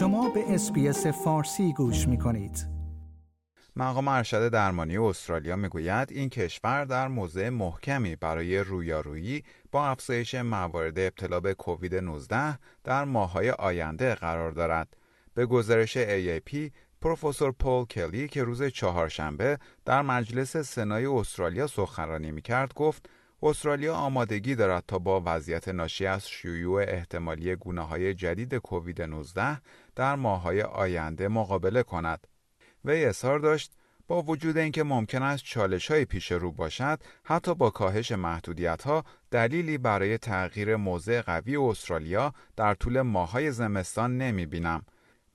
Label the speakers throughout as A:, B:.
A: شما به اسپیس فارسی گوش می کنید.
B: مقام ارشد درمانی استرالیا می‌گوید این کشور در موضع محکمی برای رویارویی با افزایش موارد ابتلا به کووید 19 در ماههای آینده قرار دارد. به گزارش AAP پروفسور پول کلی که روز چهارشنبه در مجلس سنای استرالیا سخنرانی می‌کرد گفت استرالیا آمادگی دارد تا با وضعیت ناشی از شیوع احتمالی گونه های جدید کووید 19 در ماههای آینده مقابله کند. وی اظهار داشت با وجود اینکه ممکن است چالش های پیش رو باشد حتی با کاهش محدودیت ها دلیلی برای تغییر موضع قوی استرالیا در طول ماهای زمستان نمی بینم.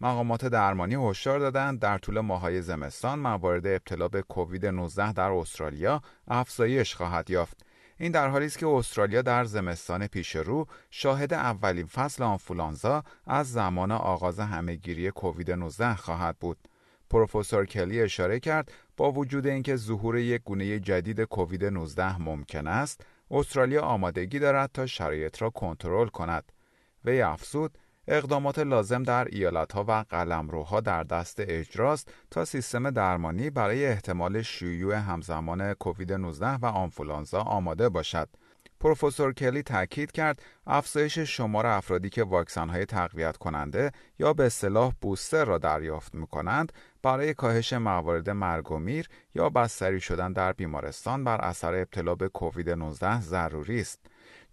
B: مقامات درمانی هشدار دادند در طول ماهای زمستان موارد ابتلا به کووید 19 در استرالیا افزایش خواهد یافت این در حالی است که استرالیا در زمستان پیش رو شاهد اولین فصل آنفولانزا از زمان آغاز همهگیری کووید 19 خواهد بود. پروفسور کلی اشاره کرد با وجود اینکه ظهور یک گونه جدید کووید 19 ممکن است، استرالیا آمادگی دارد تا شرایط را کنترل کند. وی افزود اقدامات لازم در ایالتها و قلمروها در دست اجراست تا سیستم درمانی برای احتمال شیوع همزمان کووید 19 و آنفولانزا آماده باشد. پروفسور کلی تاکید کرد افزایش شمار افرادی که های تقویت کننده یا به اصطلاح بوستر را دریافت می کنند برای کاهش موارد مرگ و میر یا بستری شدن در بیمارستان بر اثر ابتلا به کووید 19 ضروری است.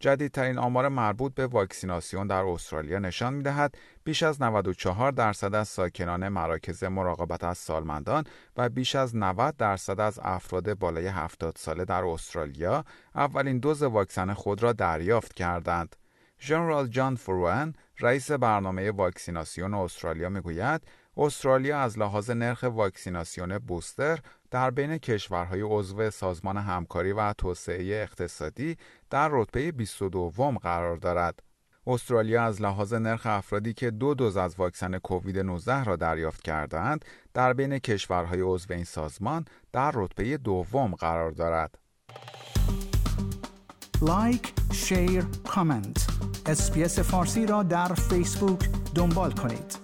B: جدیدترین آمار مربوط به واکسیناسیون در استرالیا نشان می‌دهد بیش از 94 درصد از ساکنان مراکز مراقبت از سالمندان و بیش از 90 درصد از افراد بالای 70 ساله در استرالیا اولین دوز واکسن خود را دریافت کردند. ژنرال جان فروان رئیس برنامه واکسیناسیون استرالیا می‌گوید استرالیا از لحاظ نرخ واکسیناسیون بوستر در بین کشورهای عضو سازمان همکاری و توسعه اقتصادی در رتبه 22 قرار دارد. استرالیا از لحاظ نرخ افرادی که دو دوز از واکسن کووید 19 را دریافت کردند در بین کشورهای عضو این سازمان در رتبه دوم قرار دارد.
A: like، share، comment. SBS فارسی را در فیسبوک دنبال کنید.